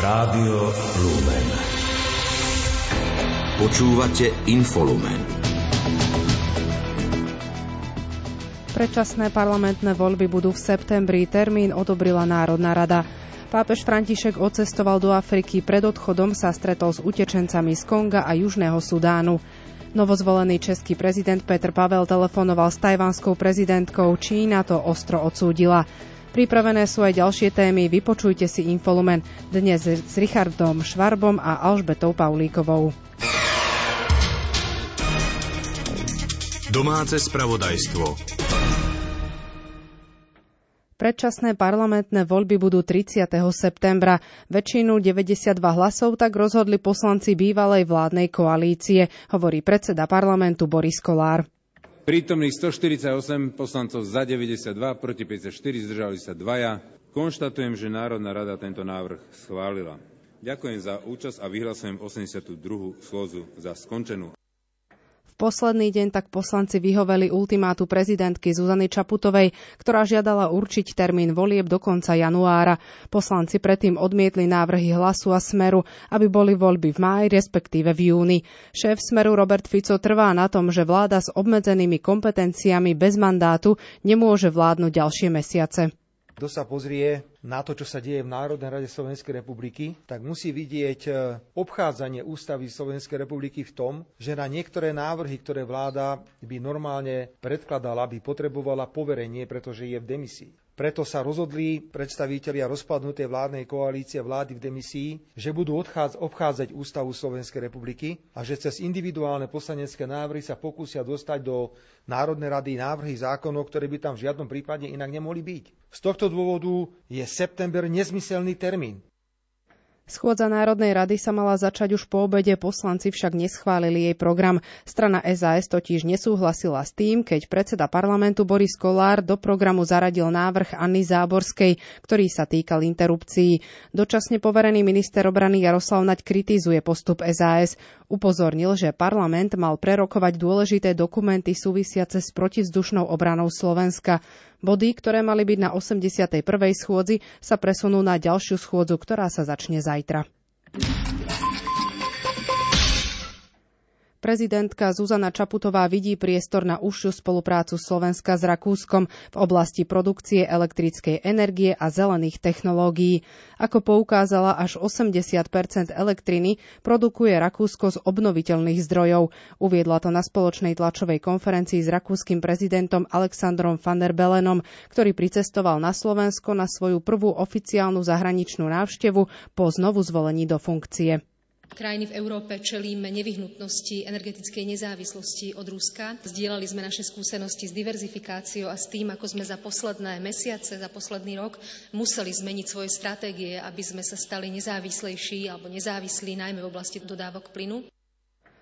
Rádio Lumen. Počúvate Infolumen. Predčasné parlamentné voľby budú v septembri. Termín odobrila Národná rada. Pápež František odcestoval do Afriky. Pred odchodom sa stretol s utečencami z Konga a Južného Sudánu. Novozvolený český prezident Petr Pavel telefonoval s tajvanskou prezidentkou. Čína to ostro odsúdila. Pripravené sú aj ďalšie témy. Vypočujte si Infolumen dnes s Richardom Švarbom a Alžbetou Paulíkovou. Domáce spravodajstvo. Predčasné parlamentné voľby budú 30. septembra. Väčšinu 92 hlasov tak rozhodli poslanci bývalej vládnej koalície, hovorí predseda parlamentu Boris Kolár. Prítomných 148 poslancov za 92, proti 54, zdržali sa dvaja. Konštatujem, že Národná rada tento návrh schválila. Ďakujem za účasť a vyhlasujem 82. schôzu za skončenú posledný deň tak poslanci vyhoveli ultimátu prezidentky Zuzany Čaputovej, ktorá žiadala určiť termín volieb do konca januára. Poslanci predtým odmietli návrhy hlasu a smeru, aby boli voľby v máji, respektíve v júni. Šéf smeru Robert Fico trvá na tom, že vláda s obmedzenými kompetenciami bez mandátu nemôže vládnuť ďalšie mesiace. Kto sa pozrie na to, čo sa deje v Národnej rade Slovenskej republiky, tak musí vidieť e, obchádzanie ústavy Slovenskej republiky v tom, že na niektoré návrhy, ktoré vláda by normálne predkladala, by potrebovala poverenie, pretože je v demisii. Preto sa rozhodli predstavitelia rozpadnutej vládnej koalície vlády v demisii, že budú obchádzať Ústavu Slovenskej republiky a že cez individuálne poslanecké návrhy sa pokúsia dostať do Národnej rady návrhy zákonov, ktoré by tam v žiadnom prípade inak nemohli byť. Z tohto dôvodu je september nezmyselný termín. Schôdza Národnej rady sa mala začať už po obede, poslanci však neschválili jej program. Strana SAS totiž nesúhlasila s tým, keď predseda parlamentu Boris Kolár do programu zaradil návrh Anny Záborskej, ktorý sa týkal interrupcií. Dočasne poverený minister obrany Jaroslav Naď kritizuje postup SAS. Upozornil, že parlament mal prerokovať dôležité dokumenty súvisiace s protivzdušnou obranou Slovenska. Body, ktoré mali byť na 81. schôdzi, sa presunú na ďalšiu schôdzu, ktorá sa začne zajtra. Prezidentka Zuzana Čaputová vidí priestor na užšiu spoluprácu Slovenska s Rakúskom v oblasti produkcie elektrickej energie a zelených technológií. Ako poukázala, až 80% elektriny produkuje Rakúsko z obnoviteľných zdrojov. Uviedla to na spoločnej tlačovej konferencii s rakúskym prezidentom Alexandrom van der Belenom, ktorý pricestoval na Slovensko na svoju prvú oficiálnu zahraničnú návštevu po znovu zvolení do funkcie. Krajiny v Európe čelíme nevyhnutnosti energetickej nezávislosti od Ruska. Zdieľali sme naše skúsenosti s diverzifikáciou a s tým, ako sme za posledné mesiace, za posledný rok museli zmeniť svoje stratégie, aby sme sa stali nezávislejší alebo nezávislí najmä v oblasti dodávok plynu.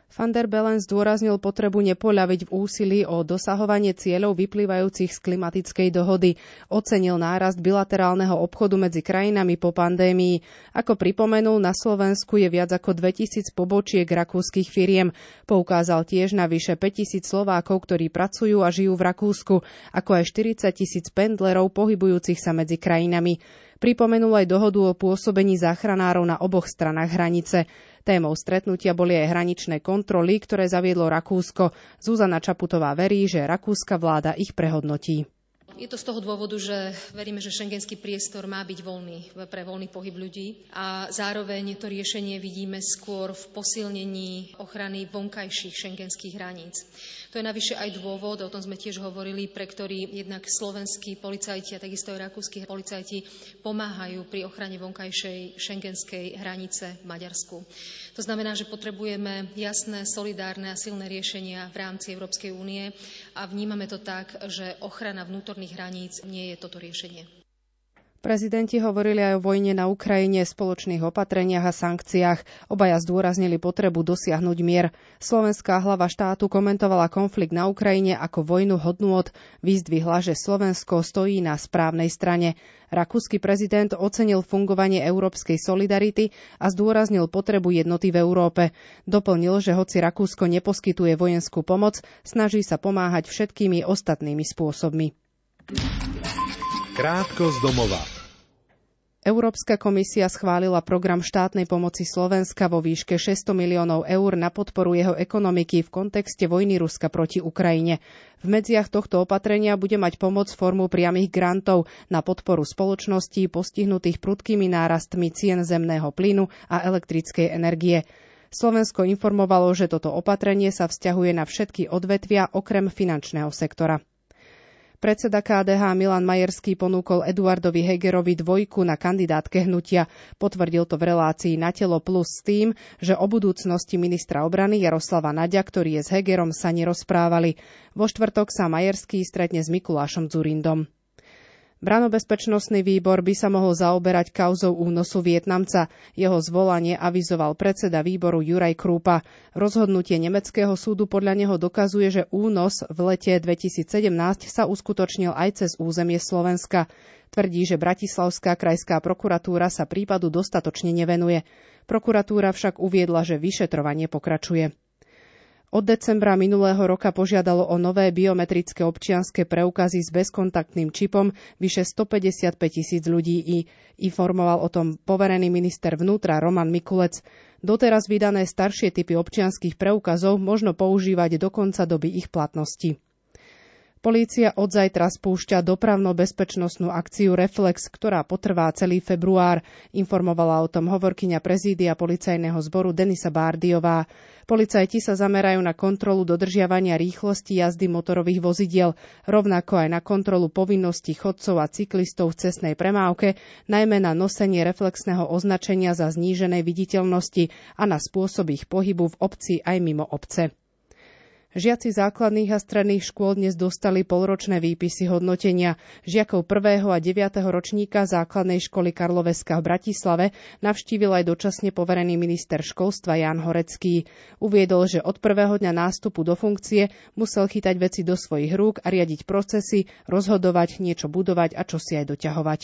Van der Bellen zdôraznil potrebu nepoľaviť v úsilí o dosahovanie cieľov vyplývajúcich z klimatickej dohody. Ocenil nárast bilaterálneho obchodu medzi krajinami po pandémii. Ako pripomenul, na Slovensku je viac ako 2000 pobočiek rakúskych firiem. Poukázal tiež na vyše 5000 Slovákov, ktorí pracujú a žijú v Rakúsku, ako aj 40 tisíc pendlerov pohybujúcich sa medzi krajinami. Pripomenul aj dohodu o pôsobení záchranárov na oboch stranách hranice. Témou stretnutia boli aj hraničné kontroly, ktoré zaviedlo Rakúsko. Zuzana Čaputová verí, že rakúska vláda ich prehodnotí. Je to z toho dôvodu, že veríme, že šengenský priestor má byť voľný pre voľný pohyb ľudí a zároveň to riešenie vidíme skôr v posilnení ochrany vonkajších šengenských hraníc. To je navyše aj dôvod, o tom sme tiež hovorili, pre ktorý jednak slovenskí policajti a takisto aj rakúsky policajti pomáhajú pri ochrane vonkajšej šengenskej hranice v Maďarsku. To znamená, že potrebujeme jasné, solidárne a silné riešenia v rámci Európskej únie a vnímame to tak, že ochrana vnútorných hraníc nie je toto riešenie. Prezidenti hovorili aj o vojne na Ukrajine, spoločných opatreniach a sankciách. Obaja zdôraznili potrebu dosiahnuť mier. Slovenská hlava štátu komentovala konflikt na Ukrajine ako vojnu hodnôt. Vyzdvihla, že Slovensko stojí na správnej strane. Rakúsky prezident ocenil fungovanie európskej solidarity a zdôraznil potrebu jednoty v Európe. Doplnil, že hoci Rakúsko neposkytuje vojenskú pomoc, snaží sa pomáhať všetkými ostatnými spôsobmi. Krátko z domova. Európska komisia schválila program štátnej pomoci Slovenska vo výške 600 miliónov eur na podporu jeho ekonomiky v kontexte vojny Ruska proti Ukrajine. V medziach tohto opatrenia bude mať pomoc formu priamých grantov na podporu spoločností postihnutých prudkými nárastmi cien zemného plynu a elektrickej energie. Slovensko informovalo, že toto opatrenie sa vzťahuje na všetky odvetvia okrem finančného sektora. Predseda KDH Milan Majerský ponúkol Eduardovi Hegerovi dvojku na kandidátke hnutia. Potvrdil to v relácii na telo plus s tým, že o budúcnosti ministra obrany Jaroslava Naďa, ktorý je s Hegerom, sa nerozprávali. Vo štvrtok sa Majerský stretne s Mikulášom Zurindom. Branobezpečnostný výbor by sa mohol zaoberať kauzou únosu Vietnamca. Jeho zvolanie avizoval predseda výboru Juraj Krúpa. Rozhodnutie nemeckého súdu podľa neho dokazuje, že únos v lete 2017 sa uskutočnil aj cez územie Slovenska. Tvrdí, že Bratislavská krajská prokuratúra sa prípadu dostatočne nevenuje. Prokuratúra však uviedla, že vyšetrovanie pokračuje. Od decembra minulého roka požiadalo o nové biometrické občianske preukazy s bezkontaktným čipom vyše 155 tisíc ľudí i informoval o tom poverený minister vnútra Roman Mikulec. Doteraz vydané staršie typy občianských preukazov možno používať do konca doby ich platnosti. Polícia od zajtra spúšťa dopravno-bezpečnostnú akciu Reflex, ktorá potrvá celý február, informovala o tom hovorkyňa prezídia policajného zboru Denisa Bárdiová. Policajti sa zamerajú na kontrolu dodržiavania rýchlosti jazdy motorových vozidiel, rovnako aj na kontrolu povinností chodcov a cyklistov v cestnej premávke, najmä na nosenie reflexného označenia za zníženej viditeľnosti a na spôsob ich pohybu v obci aj mimo obce. Žiaci základných a stredných škôl dnes dostali polročné výpisy hodnotenia. Žiakov 1. a 9. ročníka základnej školy Karloveska v Bratislave navštívil aj dočasne poverený minister školstva Jan Horecký. Uviedol, že od prvého dňa nástupu do funkcie musel chytať veci do svojich rúk a riadiť procesy, rozhodovať, niečo budovať a čo si aj doťahovať.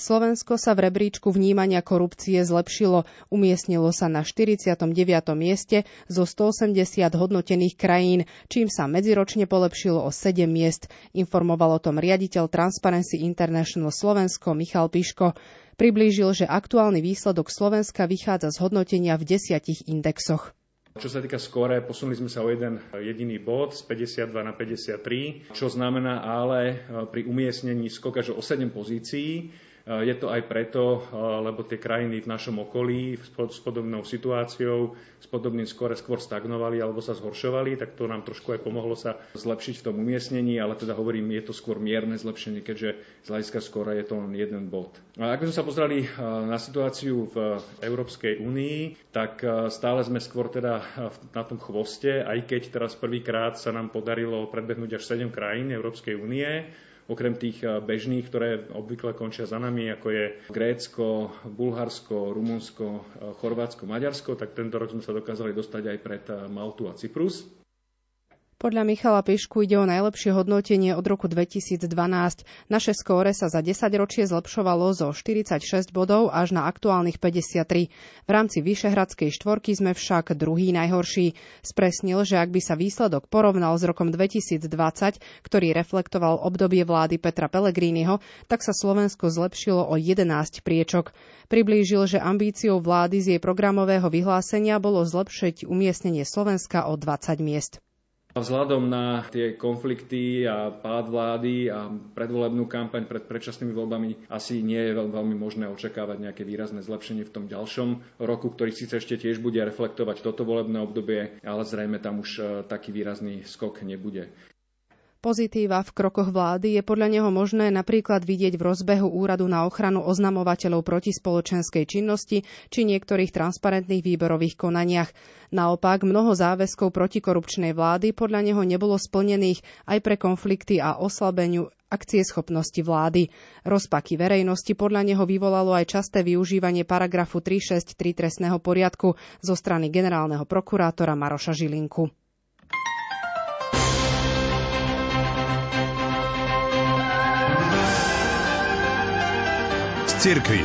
Slovensko sa v rebríčku vnímania korupcie zlepšilo. Umiestnilo sa na 49. mieste zo 180 hodnotených krajín, čím sa medziročne polepšilo o 7 miest, informoval o tom riaditeľ Transparency International Slovensko Michal Piško. Priblížil, že aktuálny výsledok Slovenska vychádza z hodnotenia v desiatich indexoch. Čo sa týka skóre, posunuli sme sa o jeden jediný bod z 52 na 53, čo znamená ale pri umiestnení skok až o 7 pozícií je to aj preto, lebo tie krajiny v našom okolí s podobnou situáciou, s podobným skore skôr stagnovali alebo sa zhoršovali, tak to nám trošku aj pomohlo sa zlepšiť v tom umiestnení, ale teda hovorím, je to skôr mierne zlepšenie, keďže z hľadiska skóre je to len jeden bod. A ak sme sa pozreli na situáciu v Európskej únii, tak stále sme skôr teda na tom chvoste, aj keď teraz prvýkrát sa nám podarilo predbehnúť až 7 krajín Európskej únie, okrem tých eh, bežných, ktoré obvykle končia za nami, ako je Grécko, Bulharsko, Rumunsko, eh, Chorvátsko, Maďarsko, tak tento rok sme sa dokázali dostať aj pred eh, Maltu a Cyprus. Podľa Michala Pišku ide o najlepšie hodnotenie od roku 2012. Naše skóre sa za 10 ročie zlepšovalo zo 46 bodov až na aktuálnych 53. V rámci Vyšehradskej štvorky sme však druhý najhorší. Spresnil, že ak by sa výsledok porovnal s rokom 2020, ktorý reflektoval obdobie vlády Petra Pellegriniho, tak sa Slovensko zlepšilo o 11 priečok. Priblížil, že ambíciou vlády z jej programového vyhlásenia bolo zlepšiť umiestnenie Slovenska o 20 miest. Vzhľadom na tie konflikty a pád vlády a predvolebnú kampaň pred predčasnými voľbami asi nie je veľmi možné očakávať nejaké výrazné zlepšenie v tom ďalšom roku, ktorý síce ešte tiež bude reflektovať toto volebné obdobie, ale zrejme tam už e, taký výrazný skok nebude. Pozitíva v krokoch vlády je podľa neho možné napríklad vidieť v rozbehu Úradu na ochranu oznamovateľov proti spoločenskej činnosti či niektorých transparentných výberových konaniach. Naopak, mnoho záväzkov protikorupčnej vlády podľa neho nebolo splnených aj pre konflikty a oslabeniu akcieschopnosti vlády. Rozpaky verejnosti podľa neho vyvolalo aj časté využívanie paragrafu 363 trestného poriadku zo strany generálneho prokurátora Maroša Žilinku. Cirkvi.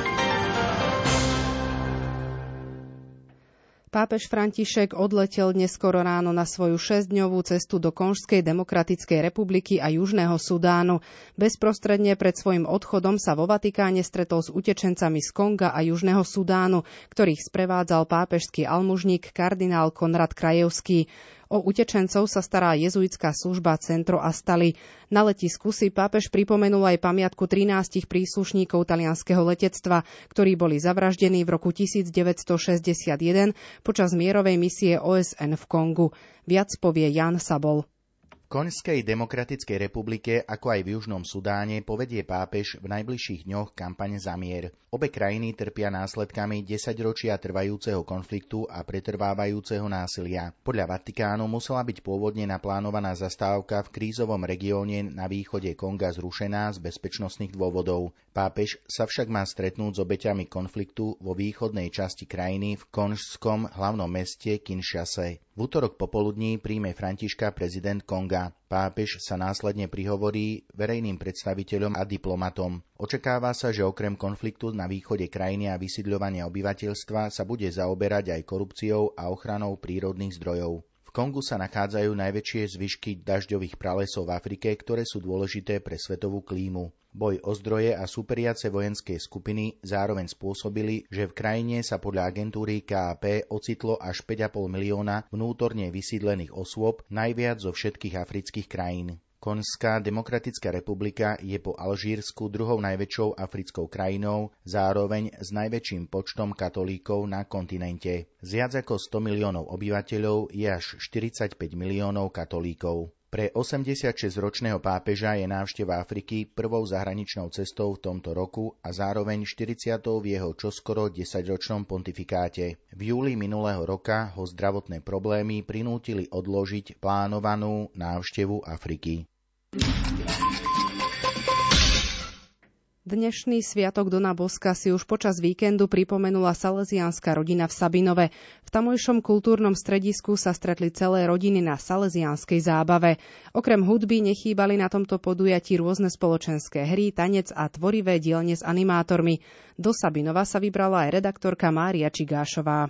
Pápež František odletel dnes skoro ráno na svoju šesťdňovú cestu do Konžskej demokratickej republiky a Južného Sudánu. Bezprostredne pred svojim odchodom sa vo Vatikáne stretol s utečencami z Konga a Južného Sudánu, ktorých sprevádzal pápežský almužník kardinál Konrad Krajevský. O utečencov sa stará jezuitská služba Centro Astali. Na letisku si pápež pripomenul aj pamiatku 13 príslušníkov talianského letectva, ktorí boli zavraždení v roku 1961 počas mierovej misie OSN v Kongu. Viac povie Jan Sabol. Konžskej demokratickej republike, ako aj v Južnom Sudáne, povedie pápež v najbližších dňoch kampaň za mier. Obe krajiny trpia následkami desaťročia trvajúceho konfliktu a pretrvávajúceho násilia. Podľa Vatikánu musela byť pôvodne naplánovaná zastávka v krízovom regióne na východe Konga zrušená z bezpečnostných dôvodov. Pápež sa však má stretnúť s obeťami konfliktu vo východnej časti krajiny v konžskom hlavnom meste Kinshase. V útorok popoludní príjme Františka prezident Konga. Pápež sa následne prihovorí verejným predstaviteľom a diplomatom. Očakáva sa, že okrem konfliktu na východe krajiny a vysídľovania obyvateľstva sa bude zaoberať aj korupciou a ochranou prírodných zdrojov. Kongu sa nachádzajú najväčšie zvyšky dažďových pralesov v Afrike, ktoré sú dôležité pre svetovú klímu. Boj o zdroje a superiace vojenské skupiny zároveň spôsobili, že v krajine sa podľa agentúry KAP ocitlo až 5,5 milióna vnútorne vysídlených osôb, najviac zo všetkých afrických krajín. Konská demokratická republika je po Alžírsku druhou najväčšou africkou krajinou, zároveň s najväčším počtom katolíkov na kontinente. Z viac ako 100 miliónov obyvateľov je až 45 miliónov katolíkov. Pre 86-ročného pápeža je návšteva Afriky prvou zahraničnou cestou v tomto roku a zároveň 40. v jeho čoskoro 10-ročnom pontifikáte. V júli minulého roka ho zdravotné problémy prinútili odložiť plánovanú návštevu Afriky. Dnešný sviatok Dona Boska si už počas víkendu pripomenula salesiánska rodina v Sabinove. V tamojšom kultúrnom stredisku sa stretli celé rodiny na salesiánskej zábave. Okrem hudby nechýbali na tomto podujatí rôzne spoločenské hry, tanec a tvorivé dielne s animátormi. Do Sabinova sa vybrala aj redaktorka Mária Čigášová.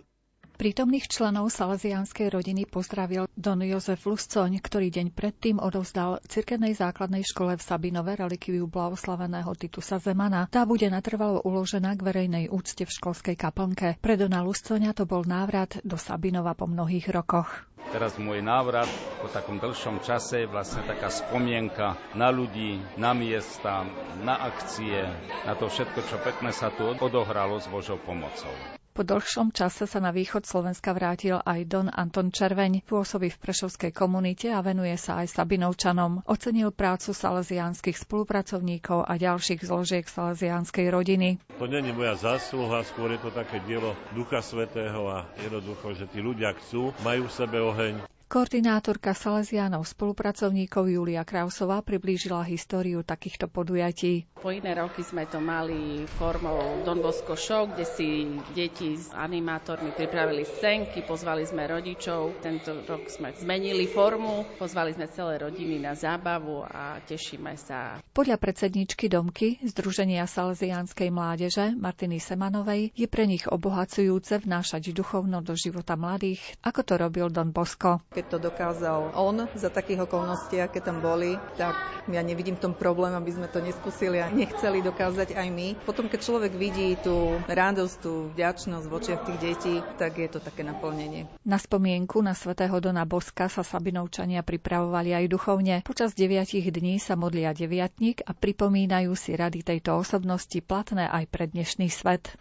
Prítomných členov salesianskej rodiny pozdravil Don Jozef Luscoň, ktorý deň predtým odovzdal cirkevnej základnej škole v Sabinove relikviu blahoslaveného Titusa Zemana. Tá bude natrvalo uložená k verejnej úcte v školskej kaplnke. Pre Dona Luscoňa to bol návrat do Sabinova po mnohých rokoch. Teraz môj návrat po takom dlhšom čase je vlastne taká spomienka na ľudí, na miesta, na akcie, na to všetko, čo pekne sa tu odohralo s Božou pomocou. Po dlhšom čase sa na východ Slovenska vrátil aj Don Anton Červeň, pôsobí v prešovskej komunite a venuje sa aj Sabinovčanom. Ocenil prácu salesiánskych spolupracovníkov a ďalších zložiek salesiánskej rodiny. To není moja zásluha, skôr je to také dielo Ducha Svetého a jednoducho, že tí ľudia chcú, majú v sebe oheň, Koordinátorka Salesiánov spolupracovníkov Julia Krausová priblížila históriu takýchto podujatí. Po iné roky sme to mali formou Don Bosco Show, kde si deti s animátormi pripravili scénky, pozvali sme rodičov. Tento rok sme zmenili formu, pozvali sme celé rodiny na zábavu a tešíme sa. Podľa predsedničky Domky Združenia Salesiánskej mládeže Martiny Semanovej je pre nich obohacujúce vnášať duchovno do života mladých, ako to robil Don Bosco. Keď to dokázal on za takých okolností, aké tam boli, tak ja nevidím tom problém, aby sme to neskúsili a nechceli dokázať aj my. Potom, keď človek vidí tú radosť, tú vďačnosť v očiach tých detí, tak je to také naplnenie. Na spomienku na svätého Dona Boska sa Sabinovčania pripravovali aj duchovne. Počas deviatich dní sa modlia deviatník a pripomínajú si rady tejto osobnosti platné aj pre dnešný svet.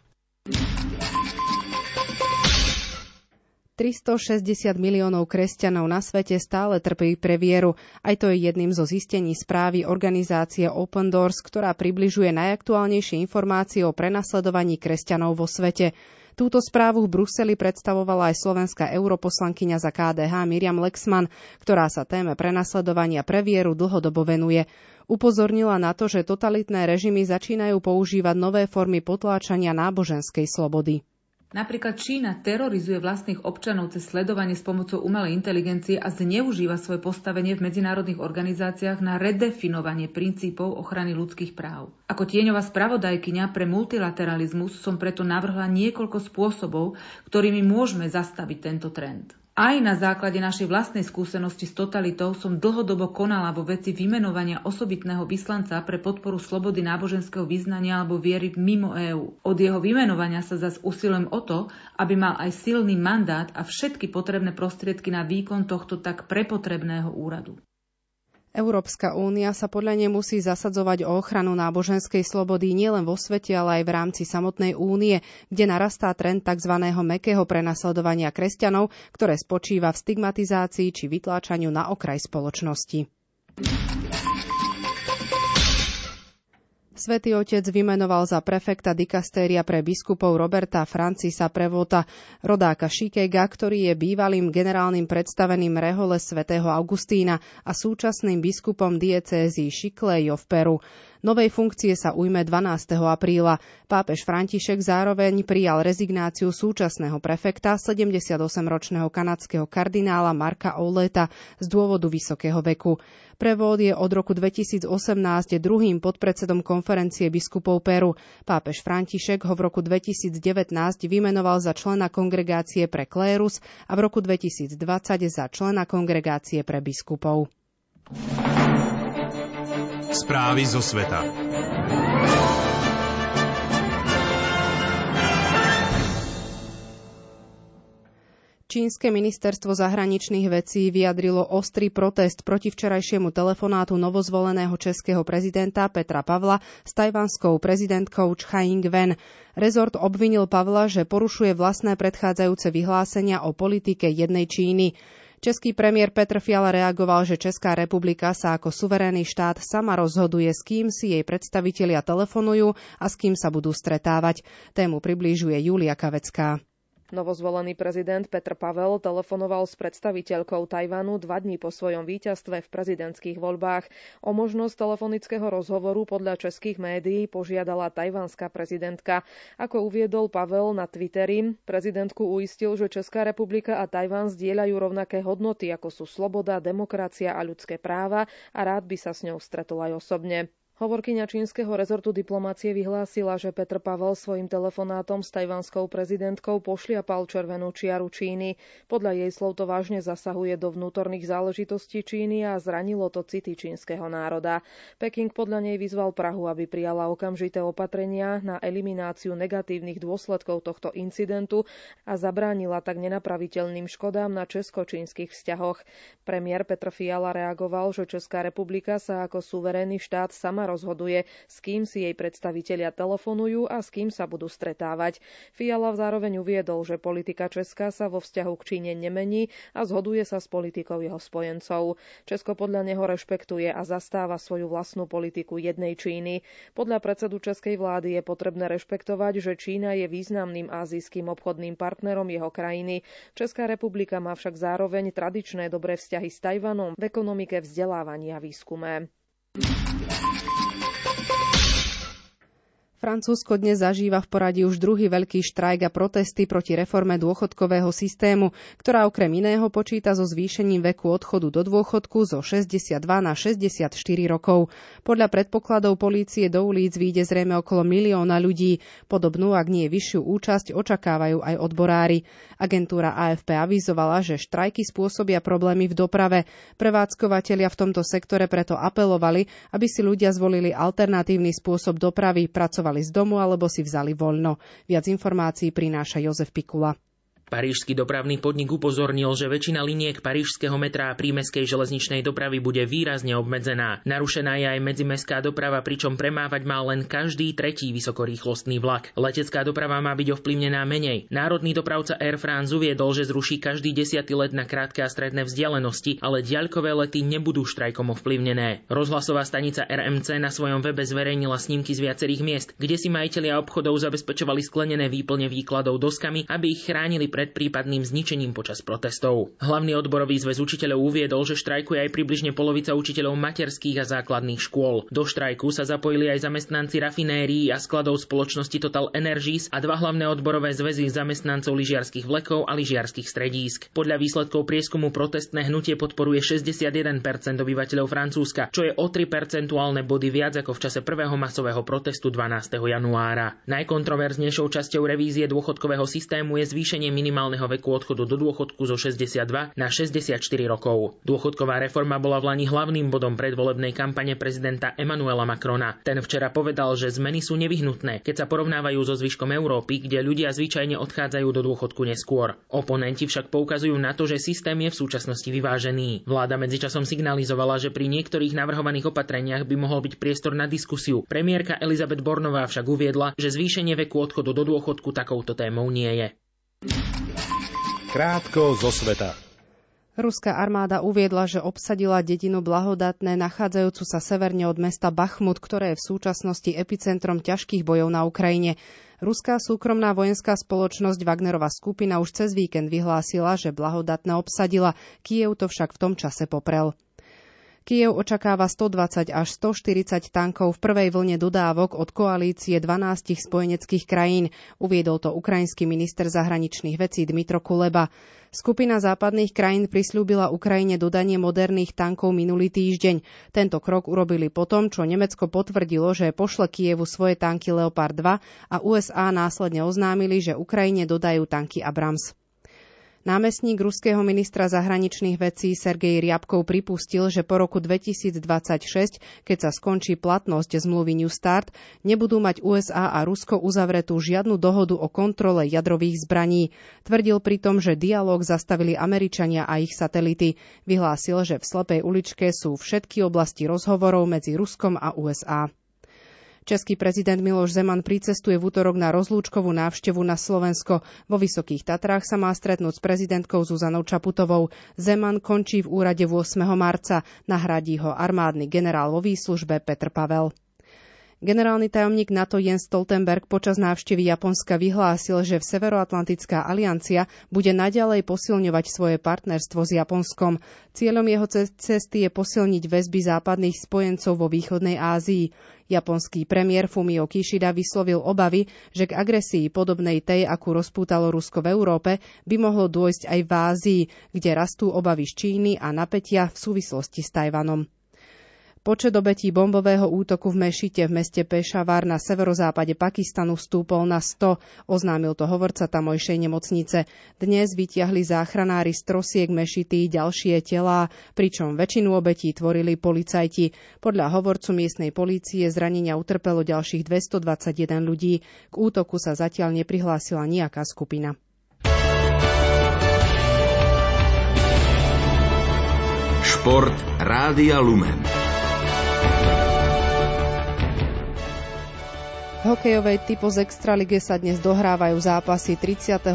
360 miliónov kresťanov na svete stále trpí pre vieru. Aj to je jedným zo zistení správy organizácie Open Doors, ktorá približuje najaktuálnejšie informácie o prenasledovaní kresťanov vo svete. Túto správu v Bruseli predstavovala aj slovenská europoslankyňa za KDH Miriam Lexman, ktorá sa téme prenasledovania pre vieru dlhodobo venuje. Upozornila na to, že totalitné režimy začínajú používať nové formy potláčania náboženskej slobody. Napríklad Čína terorizuje vlastných občanov cez sledovanie s pomocou umelej inteligencie a zneužíva svoje postavenie v medzinárodných organizáciách na redefinovanie princípov ochrany ľudských práv. Ako tieňová spravodajkyňa pre multilateralizmus som preto navrhla niekoľko spôsobov, ktorými môžeme zastaviť tento trend. Aj na základe našej vlastnej skúsenosti s totalitou som dlhodobo konala vo veci vymenovania osobitného vyslanca pre podporu slobody náboženského vyznania alebo viery mimo EÚ. Od jeho vymenovania sa zas usilujem o to, aby mal aj silný mandát a všetky potrebné prostriedky na výkon tohto tak prepotrebného úradu. Európska únia sa podľa nej musí zasadzovať o ochranu náboženskej slobody nielen vo svete, ale aj v rámci samotnej únie, kde narastá trend tzv. mekého prenasledovania kresťanov, ktoré spočíva v stigmatizácii či vytláčaniu na okraj spoločnosti. Svetý otec vymenoval za prefekta dikastéria pre biskupov Roberta Francisa Prevota, rodáka Šikega, ktorý je bývalým generálnym predstaveným rehole svätého Augustína a súčasným biskupom diecézy Šiklejo v Peru. Novej funkcie sa ujme 12. apríla. Pápež František zároveň prijal rezignáciu súčasného prefekta 78-ročného kanadského kardinála Marka Ouleta z dôvodu vysokého veku. Prevod je od roku 2018 druhým podpredsedom konferencie biskupov Peru. Pápež František ho v roku 2019 vymenoval za člena kongregácie pre klérus a v roku 2020 za člena kongregácie pre biskupov. Správy zo sveta. Čínske ministerstvo zahraničných vecí vyjadrilo ostrý protest proti včerajšiemu telefonátu novozvoleného českého prezidenta Petra Pavla s tajvanskou prezidentkou Chai Ing-wen. Rezort obvinil Pavla, že porušuje vlastné predchádzajúce vyhlásenia o politike jednej Číny. Český premiér Petr Fiala reagoval, že Česká republika sa ako suverénny štát sama rozhoduje, s kým si jej predstavitelia telefonujú a s kým sa budú stretávať. Tému priblížuje Julia Kavecká. Novozvolený prezident Petr Pavel telefonoval s predstaviteľkou Tajvanu dva dní po svojom víťazstve v prezidentských voľbách. O možnosť telefonického rozhovoru podľa českých médií požiadala tajvanská prezidentka. Ako uviedol Pavel na Twitteri, prezidentku uistil, že Česká republika a Tajvan zdieľajú rovnaké hodnoty, ako sú sloboda, demokracia a ľudské práva a rád by sa s ňou stretol aj osobne. Hovorkyňa čínskeho rezortu diplomácie vyhlásila, že Petr Pavel svojim telefonátom s tajvanskou prezidentkou pošliapal červenú čiaru Číny. Podľa jej slov to vážne zasahuje do vnútorných záležitostí Číny a zranilo to city čínskeho národa. Peking podľa nej vyzval Prahu, aby prijala okamžité opatrenia na elimináciu negatívnych dôsledkov tohto incidentu a zabránila tak nenapraviteľným škodám na česko-čínskych vzťahoch. Premiér Petr Fiala reagoval, že Česká republika sa ako suverénny štát sama rozhoduje, s kým si jej predstavitelia telefonujú a s kým sa budú stretávať. Fiala zároveň uviedol, že politika Česka sa vo vzťahu k Číne nemení a zhoduje sa s politikou jeho spojencov. Česko podľa neho rešpektuje a zastáva svoju vlastnú politiku jednej Číny. Podľa predsedu českej vlády je potrebné rešpektovať, že Čína je významným azijským obchodným partnerom jeho krajiny. Česká republika má však zároveň tradičné dobré vzťahy s Tajvanom v ekonomike, vzdelávaní a výskume. Francúzsko dnes zažíva v poradí už druhý veľký štrajk a protesty proti reforme dôchodkového systému, ktorá okrem iného počíta so zvýšením veku odchodu do dôchodku zo 62 na 64 rokov. Podľa predpokladov polície do ulic vyjde zrejme okolo milióna ľudí. Podobnú, ak nie vyššiu účasť, očakávajú aj odborári. Agentúra AFP avizovala, že štrajky spôsobia problémy v doprave. Prevádzkovateľia v tomto sektore preto apelovali, aby si ľudia zvolili alternatívny spôsob dopravy, pracovali pracovali z domu alebo si vzali voľno. Viac informácií prináša Jozef Pikula. Parížský dopravný podnik upozornil, že väčšina liniek parížského metra a prímeskej železničnej dopravy bude výrazne obmedzená. Narušená je aj medzimestská doprava, pričom premávať má len každý tretí vysokorýchlostný vlak. Letecká doprava má byť ovplyvnená menej. Národný dopravca Air France uviedol, že zruší každý desiatý let na krátke a stredné vzdialenosti, ale diaľkové lety nebudú štrajkom ovplyvnené. Rozhlasová stanica RMC na svojom webe zverejnila snímky z viacerých miest, kde si majitelia obchodov zabezpečovali sklenené výplne výkladov doskami, aby ich chránili pred prípadným zničením počas protestov. Hlavný odborový zväz učiteľov uviedol, že štrajkuje aj približne polovica učiteľov materských a základných škôl. Do štrajku sa zapojili aj zamestnanci rafinérií a skladov spoločnosti Total Energies a dva hlavné odborové zväzy zamestnancov lyžiarských vlekov a lyžiarských stredísk. Podľa výsledkov prieskumu protestné hnutie podporuje 61% obyvateľov Francúzska, čo je o 3 percentuálne body viac ako v čase prvého masového protestu 12. januára. Najkontroverznejšou časťou revízie dôchodkového systému je zvýšenie minimálneho veku odchodu do dôchodku zo 62 na 64 rokov. Dôchodková reforma bola v Lani hlavným bodom predvolebnej kampane prezidenta Emmanuela Macrona. Ten včera povedal, že zmeny sú nevyhnutné, keď sa porovnávajú so zvyškom Európy, kde ľudia zvyčajne odchádzajú do dôchodku neskôr. Oponenti však poukazujú na to, že systém je v súčasnosti vyvážený. Vláda medzičasom signalizovala, že pri niektorých navrhovaných opatreniach by mohol byť priestor na diskusiu. Premiérka Elizabeth Bornová však uviedla, že zvýšenie veku odchodu do dôchodku takouto témou nie je. Krátko zo sveta. Ruská armáda uviedla, že obsadila dedinu Blahodatné, nachádzajúcu sa severne od mesta Bachmut, ktoré je v súčasnosti epicentrom ťažkých bojov na Ukrajine. Ruská súkromná vojenská spoločnosť Wagnerová skupina už cez víkend vyhlásila, že Blahodatné obsadila, Kiev to však v tom čase poprel. Kiev očakáva 120 až 140 tankov v prvej vlne dodávok od koalície 12 spojeneckých krajín, uviedol to ukrajinský minister zahraničných vecí Dmitro Kuleba. Skupina západných krajín prislúbila Ukrajine dodanie moderných tankov minulý týždeň. Tento krok urobili potom, čo Nemecko potvrdilo, že pošle Kievu svoje tanky Leopard 2 a USA následne oznámili, že Ukrajine dodajú tanky Abrams. Námestník ruského ministra zahraničných vecí Sergej Riabkov pripustil, že po roku 2026, keď sa skončí platnosť zmluvy New Start, nebudú mať USA a Rusko uzavretú žiadnu dohodu o kontrole jadrových zbraní. Tvrdil pritom, že dialog zastavili Američania a ich satelity. Vyhlásil, že v slepej uličke sú všetky oblasti rozhovorov medzi Ruskom a USA. Český prezident Miloš Zeman pricestuje v útorok na rozlúčkovú návštevu na Slovensko. Vo Vysokých Tatrách sa má stretnúť s prezidentkou Zuzanou Čaputovou. Zeman končí v úrade 8. marca. Nahradí ho armádny generál vo výslužbe Petr Pavel. Generálny tajomník NATO Jens Stoltenberg počas návštevy Japonska vyhlásil, že v Severoatlantická aliancia bude naďalej posilňovať svoje partnerstvo s Japonskom. Cieľom jeho cesty je posilniť väzby západných spojencov vo východnej Ázii. Japonský premiér Fumio Kishida vyslovil obavy, že k agresii podobnej tej, akú rozpútalo Rusko v Európe, by mohlo dôjsť aj v Ázii, kde rastú obavy z Číny a napätia v súvislosti s Tajvanom. Počet obetí bombového útoku v Mešite v meste Pešavar na severozápade Pakistanu stúpol na 100, oznámil to hovorca tamojšej nemocnice. Dnes vytiahli záchranári z trosiek Mešity ďalšie telá, pričom väčšinu obetí tvorili policajti. Podľa hovorcu miestnej polície zranenia utrpelo ďalších 221 ľudí. K útoku sa zatiaľ neprihlásila nejaká skupina. Šport Rádia Lumen. Hokejovej typo z Extraligy sa dnes dohrávajú zápasy 31.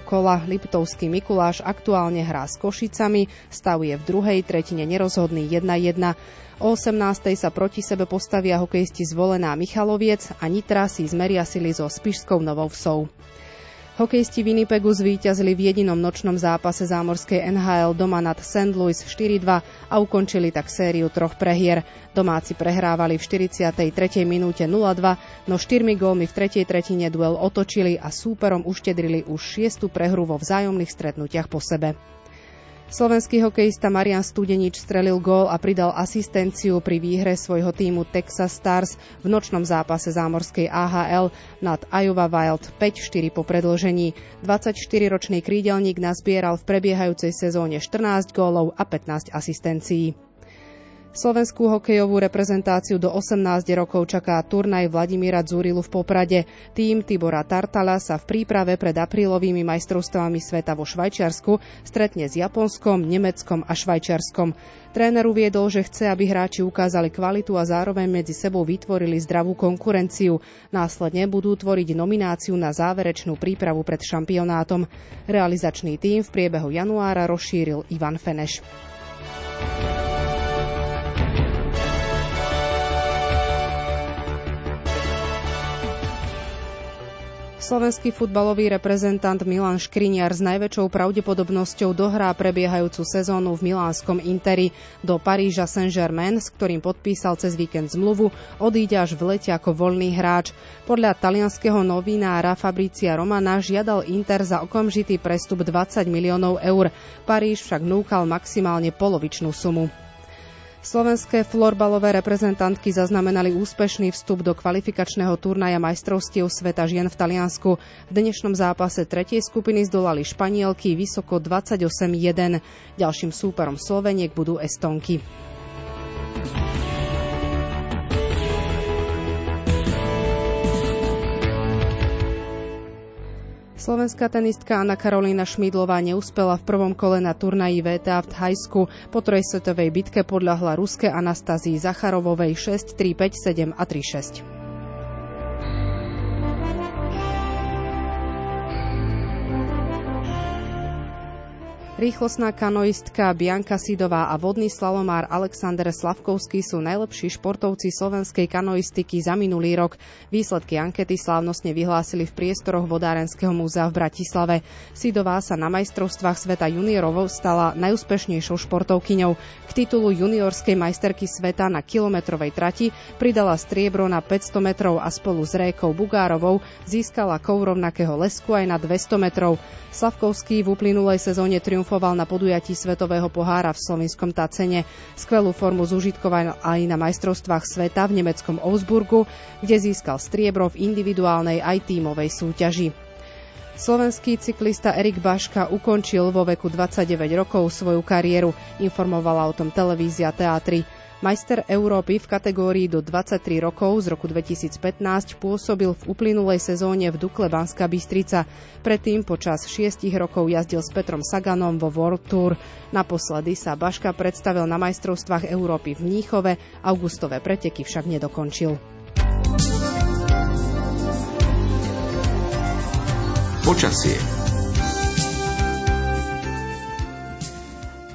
kola. Liptovský Mikuláš aktuálne hrá s Košicami, stav je v druhej tretine nerozhodný 1-1. O 18. sa proti sebe postavia hokejisti zvolená Michaloviec a Nitra si zmeria sily so Spišskou Novou Vsou. Hokejisti Winnipegu zvíťazili v jedinom nočnom zápase zámorskej NHL doma nad St. Louis 4-2 a ukončili tak sériu troch prehier. Domáci prehrávali v 43. minúte 0-2, no štyrmi gólmi v tretej tretine duel otočili a súperom uštedrili už šiestu prehru vo vzájomných stretnutiach po sebe. Slovenský hokejista Marian Studenič strelil gól a pridal asistenciu pri výhre svojho týmu Texas Stars v nočnom zápase zámorskej AHL nad Iowa Wild 5-4 po predlžení. 24-ročný krídelník nazbieral v prebiehajúcej sezóne 14 gólov a 15 asistencií. Slovenskú hokejovú reprezentáciu do 18 rokov čaká turnaj Vladimíra Dzurilu v Poprade. Tým Tibora Tartala sa v príprave pred aprílovými majstrovstvami sveta vo Švajčiarsku stretne s Japonskom, Nemeckom a Švajčiarskom. Tréner uviedol, že chce, aby hráči ukázali kvalitu a zároveň medzi sebou vytvorili zdravú konkurenciu. Následne budú tvoriť nomináciu na záverečnú prípravu pred šampionátom. Realizačný tým v priebehu januára rozšíril Ivan Feneš. Slovenský futbalový reprezentant Milan Škriniar s najväčšou pravdepodobnosťou dohrá prebiehajúcu sezónu v milánskom Interi. Do Paríža Saint-Germain, s ktorým podpísal cez víkend zmluvu, odíde až v lete ako voľný hráč. Podľa talianského novinára Fabricia Romana žiadal Inter za okamžitý prestup 20 miliónov eur. Paríž však núkal maximálne polovičnú sumu. Slovenské florbalové reprezentantky zaznamenali úspešný vstup do kvalifikačného turnaja majstrovstiev sveta žien v Taliansku. V dnešnom zápase tretej skupiny zdolali Španielky vysoko 28-1. Ďalším súperom Sloveniek budú Estonky. Slovenská tenistka Anna Karolína Šmídlová neúspela v prvom kole na turnaji VTA v Thajsku. Po trojsetovej bitke podľahla ruské Anastázii Zacharovovej 6-3, 5-7 a 3-6. Rýchlostná kanoistka Bianka Sidová a vodný slalomár Alexander Slavkovský sú najlepší športovci slovenskej kanoistiky za minulý rok. Výsledky ankety slávnostne vyhlásili v priestoroch Vodárenského múzea v Bratislave. Sidová sa na majstrovstvách sveta juniorov stala najúspešnejšou športovkyňou. K titulu juniorskej majsterky sveta na kilometrovej trati pridala striebro na 500 metrov a spolu s Rékou Bugárovou získala kov rovnakého lesku aj na 200 metrov. Slavkovský v uplynulej sezóne triumfoval na podujatí Svetového pohára v slovenskom Tacene. Skvelú formu zužitkoval aj na majstrovstvách sveta v nemeckom Augsburgu, kde získal striebro v individuálnej aj tímovej súťaži. Slovenský cyklista Erik Baška ukončil vo veku 29 rokov svoju kariéru, informovala o tom televízia Teatry. Majster Európy v kategórii do 23 rokov z roku 2015 pôsobil v uplynulej sezóne v Dukle Banská Bystrica. Predtým počas 6 rokov jazdil s Petrom Saganom vo World Tour. Naposledy sa Baška predstavil na majstrovstvách Európy v Mníchove, augustové preteky však nedokončil. Počasie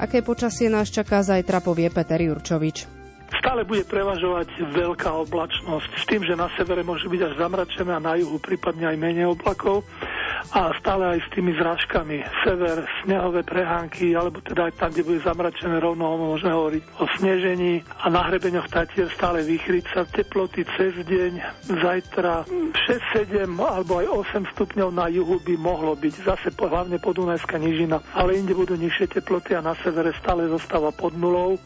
Aké počasie nás čaká zajtra, povie Peter Jurčovič. Stále bude prevažovať veľká oblačnosť s tým, že na severe môže byť až zamračené a na juhu prípadne aj menej oblakov a stále aj s tými zrážkami. Sever, snehové prehánky, alebo teda aj tam, kde bude zamračené rovno, môžeme hovoriť o snežení a na hrebeňoch Tatier stále vychryca teploty cez deň. Zajtra 6, 7 alebo aj 8 stupňov na juhu by mohlo byť. Zase hlavne podunajská nižina, ale inde budú nižšie teploty a na severe stále zostáva pod nulou.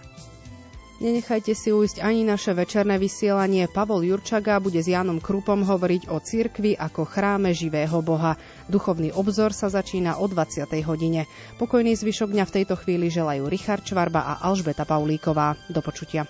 Nenechajte si ujsť ani naše večerné vysielanie. Pavol Jurčaga bude s Jánom Krupom hovoriť o cirkvi ako chráme živého Boha. Duchovný obzor sa začína o 20. hodine. Pokojný zvyšok dňa v tejto chvíli želajú Richard Čvarba a Alžbeta Paulíková. Do počutia.